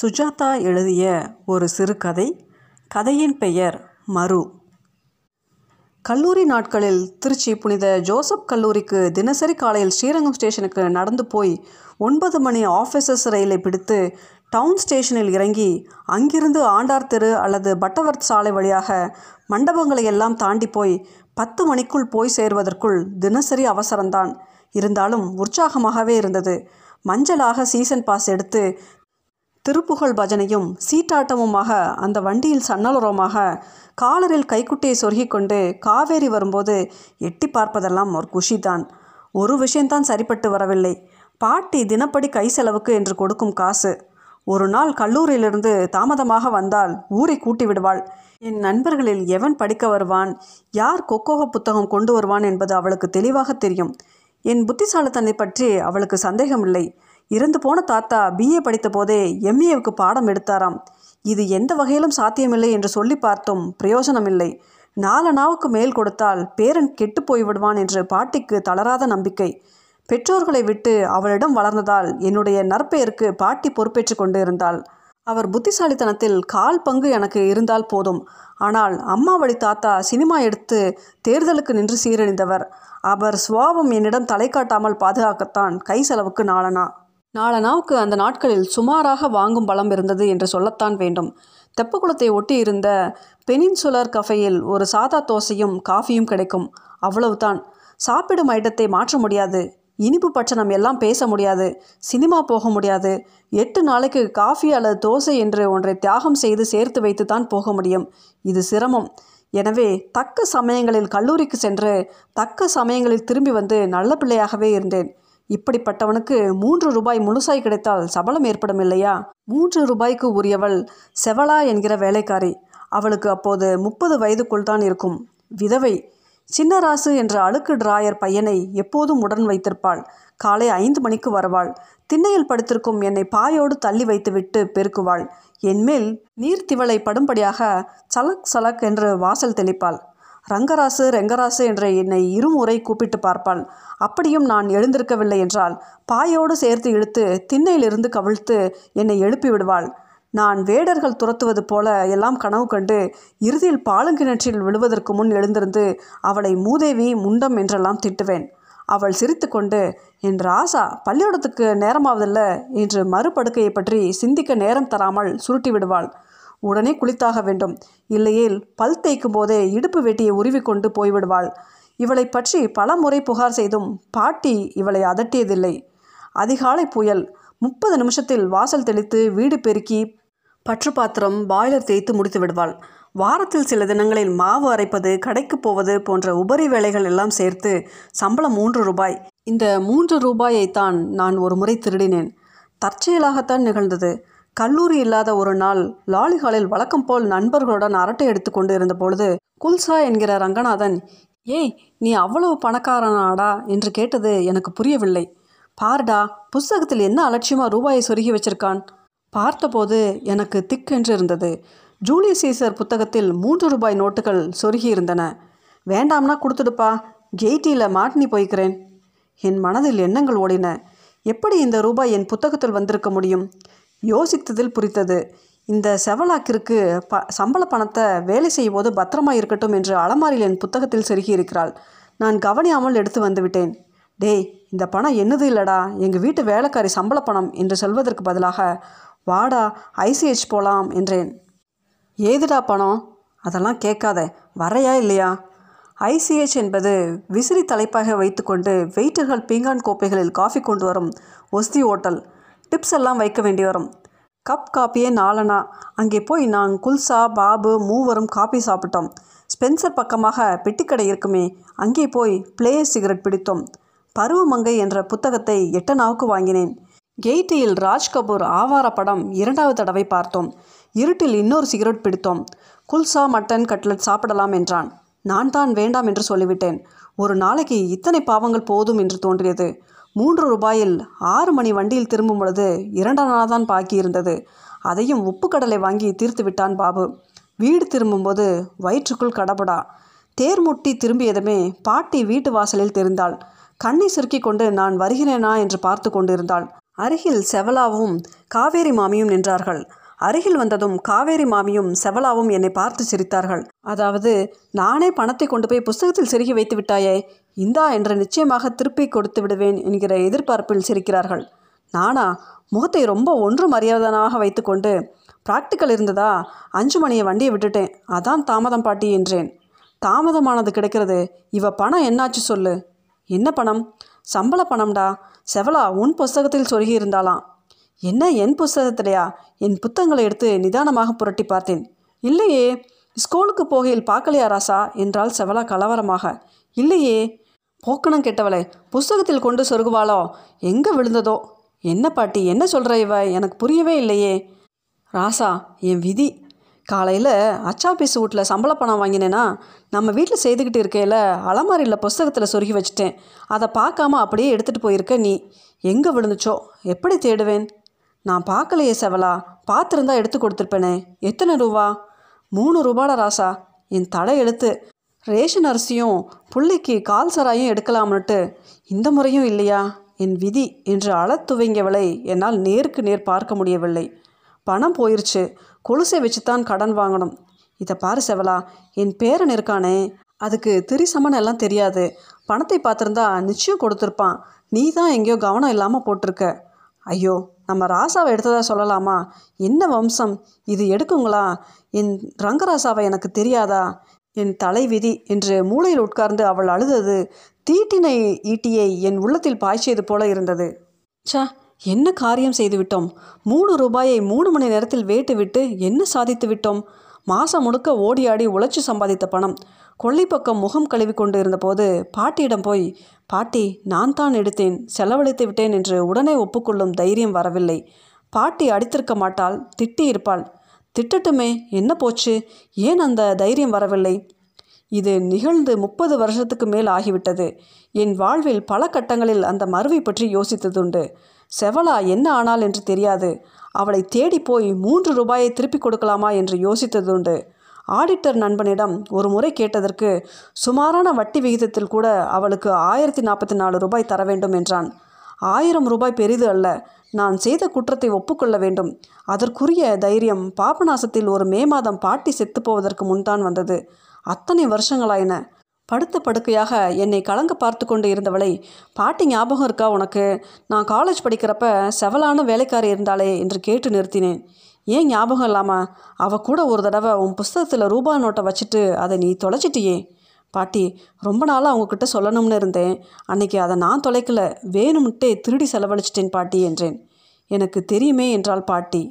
சுஜாதா எழுதிய ஒரு சிறுகதை. கதையின் பெயர் மரு. கல்லூரி நாட்களில் திருச்சி புனித ஜோசப் கல்லூரிக்கு தினசரி காலையில் ஸ்ரீரங்கம் ஸ்டேஷனுக்கு நடந்து போய் ஒன்பது மணி ஆஃபீஸர்ஸ் ரயிலை பிடித்து டவுன் ஸ்டேஷனில் இறங்கி அங்கிருந்து ஆண்டார் தெரு அல்லது பட்டவர்த் சாலை வழியாக மண்டபங்களை எல்லாம் தாண்டி போய் பத்து மணிக்குள் போய் சேர்வதற்குள் தினசரி அவசரம்தான். இருந்தாலும் உற்சாகமாகவே இருந்தது. மஞ்சளாக சீசன் பாஸ் எடுத்து திருப்புகழ் பஜனையும் சீட்டாட்டமுமாக அந்த வண்டியில் சன்னலுரமாக காலரில் கைக்குட்டியை சொருகி கொண்டு காவேரி வரும்போது எட்டி பார்ப்பதெல்லாம் ஒரு குஷிதான். ஒரு விஷயம்தான் சரிப்பட்டு வரவில்லை. பாட்டி தினப்படி கை செலவுக்கு என்று கொடுக்கும் காசு. ஒரு நாள் கல்லூரியிலிருந்து தாமதமாக வந்தால் ஊரை கூட்டி விடுவாள். என் நண்பர்களில் எவன் படிக்க வருவான்? யார் கொக்கோக புத்தகம் கொண்டு வருவான் என்பது அவளுக்கு தெளிவாக தெரியும். என் புத்திசாலித்தனை பற்றி அவளுக்கு சந்தேகமில்லை. இறந்து போன தாத்தா பிஏ படித்த போதே எம்ஏவுக்கு பாடம் எடுத்தாராம். இது எந்த வகையிலும் சாத்தியமில்லை என்று சொல்லி பார்த்தும் பிரயோஜனமில்லை நாலு நாவுக்கு மேல் கொடுத்தால் பேரன் கெட்டு போய்விடுவான் என்று பாட்டிக்கு தளராத நம்பிக்கை. பெற்றோர்களை விட்டு அவளிடம் வளர்ந்ததால் என்னுடைய நற்பெயருக்கு பாட்டி பொறுப்பேற்று கொண்டு இருந்தாள் அவர் புத்திசாலித்தனத்தில் கால் பங்கு எனக்கு இருந்தால் போதும். ஆனால் அம்மா வழி தாத்தா சினிமா எடுத்து தேர்தலுக்கு நின்று சீரழிந்தவர். அவர் சுவாபம் என்னிடம் தலை காட்டாமல் பாதுகாக்கத்தான் கை செலவுக்கு நாளனா. நாளனாவுக்கு அந்த நாட்களில் சுமாராக வாங்கும் பலம் இருந்தது என்று சொல்லத்தான் வேண்டும். தெப்பக்குளத்தை ஒட்டி இருந்த பெனின்சுலர் கஃபையில் ஒரு சாதா தோசையும் காஃபியும் கிடைக்கும். அவ்வளவுதான். சாப்பிடும் ஐட்டத்தை மாற்ற முடியாது. இனிப்பு பட்சணம் எல்லாம் பேச முடியாது. சினிமா போக முடியாது. எட்டு நாளைக்கு காஃபி அல்லது தோசை என்று ஒன்றை தியாகம் செய்து சேர்த்து வைத்து தான் போக முடியும். இது சிரமம். எனவே தக்க சமயங்களில் கல்லூரிக்கு சென்று தக்க சமயங்களில் திரும்பி வந்து நல்ல பிள்ளையாகவே இருந்தேன். இப்படிப்பட்டவனுக்கு மூன்று ரூபாய் முழுசாய் கிடைத்தால் சபலம் ஏற்படும் இல்லையா மூன்று ரூபாய்க்கு உரியவள் செவலா என்கிற வேலைக்காரி. அவளுக்கு அப்போது முப்பது வயதுக்குள் தான் இருக்கும். விதவை. சின்னராசு என்ற அழுக்கு டிராயர் பையனை எப்போதும் உடன் வைத்திருப்பாள். காலை ஐந்து மணிக்கு வருவாள். திண்ணையில் படுத்திருக்கும் என்னை பாயோடு தள்ளி வைத்துவிட்டு பெருக்குவாள். என்மேல் நீர்த்திவளை படும்படியாக சலக் சலக் என்று வாசல் தெளிப்பாள். ரங்கராசு ரெங்கராசு என்று என்னை இருமுறை கூப்பிட்டு பார்ப்பாள். அப்படியும் நான் எழுந்திருக்கவில்லை என்றால் பாயோடு சேர்த்து இழுத்து திண்ணையிலிருந்து கவிழ்த்து என்னை எழுப்பி விடுவாள். நான் வேடர்கள் துரத்துவது போல எல்லாம் கனவு கண்டு இறுதியில் பாலுங்கிணற்றில் விழுவதற்கு முன் எழுந்திருந்து அவளை மூதேவி முண்டம் என்றெல்லாம் திட்டுவேன். அவள் சிரித்துக்கொண்டு என் ராசா பள்ளிக்கூடத்துக்கு நேரமாவதில்ல என்று மறுபடுக்கையை பற்றி சிந்திக்க நேரம் தராமல் சுருட்டி விடுவாள். உடனே குளித்தாக வேண்டும். இல்லையேல் பல் தேய்க்கும் போதே இடுப்பு வெட்டியை உருவிக்கொண்டு போய்விடுவாள். இவளை பற்றி பல முறை புகார் செய்தும் பாட்டி இவளை அதட்டியதில்லை. அதிகாலை புயல். முப்பது நிமிஷத்தில் வாசல் தெளித்து வீடு பெருக்கி பற்று பாத்திரம் பாய்லர் தேய்த்து முடித்து விடுவாள் வாரத்தில் சில தினங்களில் மாவு அரைப்பது கடைக்கு போவது போன்ற உபரி வேலைகள் எல்லாம் சேர்த்து சம்பளம் மூன்று ரூபாய். இந்த மூன்று ரூபாயைத்தான் நான் ஒரு முறை திருடினேன். தற்செயலாகத்தான் நிகழ்ந்தது. கல்லூரி இல்லாத ஒரு நாள் லாலிஹாலில் வழக்கம் போல் நண்பர்களுடன் அரட்டை எடுத்து கொண்டு இருந்த பொழுது குல்சா என்கிற ரங்கநாதன் ஏய் நீ அவ்வளவு பணக்காரனாடா? என்று கேட்டது எனக்கு புரியவில்லை. பார்டா புஸ்தகத்தில் என்ன அலட்சியமாக ரூபாயை சொருகி வச்சிருக்கான்? பார்த்தபோது எனக்கு திக்கென்று இருந்தது ஜூலி சீசர் புத்தகத்தில் மூன்று ரூபாய் நோட்டுகள் சொருகி இருந்தன வேண்டாம்னா கொடுத்துடுப்பா. கெயிட்டியில் மாட்டினி போய்க்கிறேன். என் மனதில் எண்ணங்கள் ஓடின. எப்படி இந்த ரூபாய் என் புத்தகத்தில் வந்திருக்க முடியும்? யோசித்ததில் புரித்தது இந்த செவலாக்கிற்கு ப சம்பள பணத்தை வேலை செய்யும் போது பத்திரமா இருக்கட்டும் என்று அலமாரியில் என் புத்தகத்தில் செருகி இருக்கிறாள் நான் கவனியாமல் எடுத்து வந்துவிட்டேன். டேய் இந்த பணம் என்னது இல்லடா? எங்கள் வீட்டு வேலைக்காரி சம்பள பணம் என்று சொல்வதற்கு பதிலாக வாடா ஐசிஹெச் போகலாம் என்றேன். ஏதுடா பணம்? அதெல்லாம் கேட்காத. வரையா இல்லையா? ஐசிஹெச் என்பது விசிறி தலைப்பாக வைத்துக்கொண்டு வெயிட்டர்கள் பீங்கான் கோப்பைகளில் காஃபி கொண்டு வரும் ஒஸ்தி ஓட்டல். டிப்ஸ் எல்லாம் வைக்க வேண்டி வரும். கப் காப்பியே நாலனா அங்கே போய் நான் குல்சா பாபு மூவரும் காப்பி சாப்பிட்டோம். ஸ்பென்சர் பக்கமாக பெட்டிக்கடை இருக்குமே அங்கே போய் பிளே சிகரெட் பிடித்தோம். பருவமங்கை என்ற புத்தகத்தை எட்டனாவுக்கு வாங்கினேன். கெய்டியில் ராஜ் கபூர் ஆவார படம் இரண்டாவது தடவை பார்த்தோம். இருட்டில் இன்னொரு சிகரெட் பிடித்தோம். குல்சா மட்டன் கட்லட் சாப்பிடலாம் என்றான். நான் தான் வேண்டாம் என்று சொல்லிவிட்டேன். ஒரு நாளைக்கு இத்தனை பாவங்கள் போதும் என்று தோன்றியது. மூன்று ரூபாயில் ஆறு மணி வண்டியில் திரும்பும் பொழுது இரண்டாம் தான் பாக்கி இருந்தது. அதையும் உப்பு கடலை வாங்கி தீர்த்து விட்டான் பாபு. வீடு திரும்பும்போது வயிற்றுக்குள் கடபடா. தேர் முட்டி திரும்பியதுமே பாட்டி வீட்டு வாசலில் தெரிந்தாள். கண்ணை சுருக்கி கொண்டு நான் வருகிறேனா என்று பார்த்து கொண்டிருந்தாள். அருகில் செவலாவும் காவேரி மாமியும் நின்றார்கள். அருகில் வந்ததும் காவேரி மாமியும் செவலாவும் என்னை பார்த்து சிரித்தார்கள். அதாவது நானே பணத்தை கொண்டு போய் புஸ்தகத்தில் செருகி வைத்து விட்டாயே இந்தா என்று நிச்சயமாக திருப்பி கொடுத்து விடுவேன் என்கிற எதிர்பார்ப்பில் சிரிக்கிறார்கள். நானா முகத்தை ரொம்ப ஒன்றும் அறியாதனாக வைத்துக்கொண்டு ப்ராக்டிக்கல் இருந்ததா? அஞ்சு மணியை வண்டியை விட்டுட்டேன். அதான் தாமதம் பாட்டி என்றேன். தாமதமானது கிடைக்கிறது. இவ பணம் என்னாச்சு சொல்லு. என்ன பணம்? சம்பள பணம்டா. செவலா உன் புஸ்தகத்தில் சொருகி இருந்தாலாம் என்ன என் புஸ்தகத்திலையா? என் புத்தகங்களை எடுத்து நிதானமாக புரட்டி பார்த்தேன். இல்லையே. ஸ்கூலுக்கு போகையில் பார்க்கலையா ராசா? என்றால் செவலா கலவரமாக. இல்லையே. போக்கணம் கெட்டவளே புஸ்தகத்தில் கொண்டு சொருகுவாளோ? எங்கே விழுந்ததோ? என்ன பாட்டி என்ன சொல்கிற இவ? எனக்கு புரியவே இல்லையே. ராசா என் விதி. காலையில் அச்சாபீஸ் வீட்டில் சம்பள பணம் வாங்கினேன்னா நம்ம வீட்டில் செய்துக்கிட்டு இருக்கையில் அலமாரியில் புஸ்தகத்தில் சொருகி வச்சுட்டேன். அதை பார்க்காம அப்படியே எடுத்துகிட்டு போயிருக்க நீ. எங்கே விழுந்துச்சோ? எப்படி தேடுவேன்? நான் பார்க்கலையே செவலா. பார்த்துருந்தா எடுத்து கொடுத்துருப்பேனே. எத்தனை ரூபா? மூணு ரூபாடா ராசா. என் தலை எழுத்து. ரேஷன் அரிசியும் புள்ளைக்கு கால் சராயும் எடுக்கலாம்னுட்டு இந்த முறையும் இல்லையா? என் விதி என்று அளத்துவங்கியவளை என்னால் நேருக்கு நேர் பார்க்க முடியவில்லை. பணம் போயிருச்சு கொலுசை வச்சுத்தான் கடன் வாங்கணும். இதை பாரு செவலா என் பேரன் இருக்கானே அதுக்கு திரிசமன் எல்லாம் தெரியாது. பணத்தை பார்த்துருந்தா நிச்சயம் கொடுத்துருப்பான். நீ தான் எங்கேயோ கவனம் இல்லாமல் போட்டிருக்க. ஐயோ நம்ம ராசாவை எடுத்ததா சொல்லலாமா? என்ன வம்சம்? இது எடுக்குங்களா? என் ரங்கராசாவை எனக்கு தெரியாதா? என் தலைவிதி என்று மூளையில் உட்கார்ந்து அவள் அழுதது தீட்டினை ஈட்டியை என் உள்ளத்தில் பாய்ச்சியது போல இருந்தது. சா என்ன காரியம் செய்துவிட்டோம்? மூணு ரூபாயை மூணு மணி நேரத்தில் வேட்டு விட்டு என்ன சாதித்து விட்டோம்? மாதம் முழுக்க ஓடி ஆடி உழைச்சி சம்பாதித்த பணம். கொள்ளைப்பக்கம் முகம் கழுவி கொண்டு இருந்தபோது பாட்டியிடம் போய் பாட்டி நான் தான் எடுத்தேன் செலவழித்து விட்டேன் என்று உடனே ஒப்புக்கொள்ளும் தைரியம் வரவில்லை. பாட்டி அடித்திருக்க மாட்டாள் திட்டி இருப்பாள் திட்டட்டுமே என்ன போச்சு? ஏன் அந்த தைரியம் வரவில்லை? இது நிகழ்ந்து முப்பது வருஷத்துக்கு மேல் ஆகிவிட்டது. என் வாழ்வில் பல கட்டங்களில் அந்த மருவை பற்றி யோசித்ததுண்டு. செவலா என்ன ஆனாள் என்று தெரியாது. அவளை தேடி போய் மூன்று ரூபாயை திருப்பி கொடுக்கலாமா என்று யோசித்ததுண்டு. ஆடிட்டர் நண்பனிடம் ஒரு முறை கேட்டதற்கு சுமாரான வட்டி விகிதத்தில் கூட அவளுக்கு ஆயிரத்தி நாற்பத்தி நாலு ரூபாய் தர வேண்டும் என்றான். ஆயிரம் ரூபாய் பெரிது அல்ல. நான் செய்த குற்றத்தை ஒப்புக்கொள்ள வேண்டும். அதற்குரிய தைரியம் பாபநாசத்தில் ஒரு மே மாதம் பாட்டி செத்துப்போவதற்கு முன்தான் வந்தது. அத்தனை வருஷங்களாயின. படுத்த படுக்கையாக என்னை கலங்க பார்த்து கொண்டு இருந்தவளை பாட்டி ஞாபகம் இருக்கா உனக்கு? நான் காலேஜ் படிக்கிறப்ப செவலான வேலைக்காரி இருந்தாளே என்று கேட்டு நிறுத்தினேன். ஏன் ஞாபகம் இல்லாமல் அவ கூட ஒரு தடவை உன் புஸ்தகத்தில் ரூபா நோட்டை வச்சுட்டு அதை நீ தொலைச்சிட்டியே. பாட்டி ரொம்ப நாளாக அவங்கக்கிட்ட சொல்லணும்னு இருந்தேன். அன்னைக்கு அதை நான் தொலைக்கல. வேணும்ட்டே திருடி செலவழிச்சிட்டேன் பாட்டி என்றேன். எனக்கு தெரியுமே என்றாள் பாட்டி.